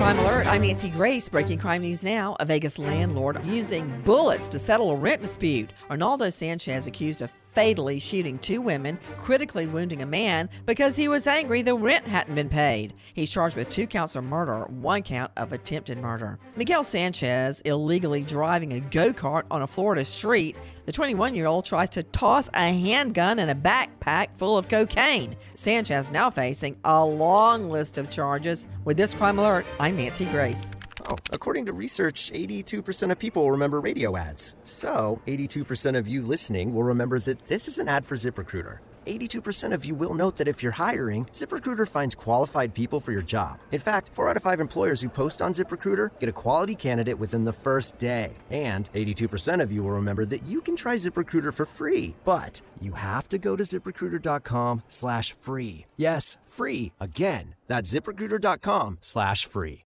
Crime Alert, I'm Nancy Grace. Breaking crime news now. A Vegas landlord using bullets to settle a rent dispute. Arnaldo Sanchez accused of fatally shooting two women, critically wounding a man because he was angry the rent hadn't been paid. He's charged with two counts of murder, one count of attempted murder. Miguel Sanchez illegally driving a go kart on a Florida street. The 21 year old tries to toss a handgun and a backpack full of cocaine. Sanchez now facing a long list of charges. With this crime alert, I'm Nancy Grace. Oh, according to research, 82% of people remember radio ads. So, 82% of you listening will remember that this is an ad for ZipRecruiter. 82% of you will note that if you're hiring, ZipRecruiter finds qualified people for your job. In fact, 4 out of 5 employers who post on ZipRecruiter get a quality candidate within the first day. And 82% of you will remember that you can try ZipRecruiter for free, but you have to go to ziprecruiter.com slash free. Yes, free. Again, that's ziprecruiter.com slash free.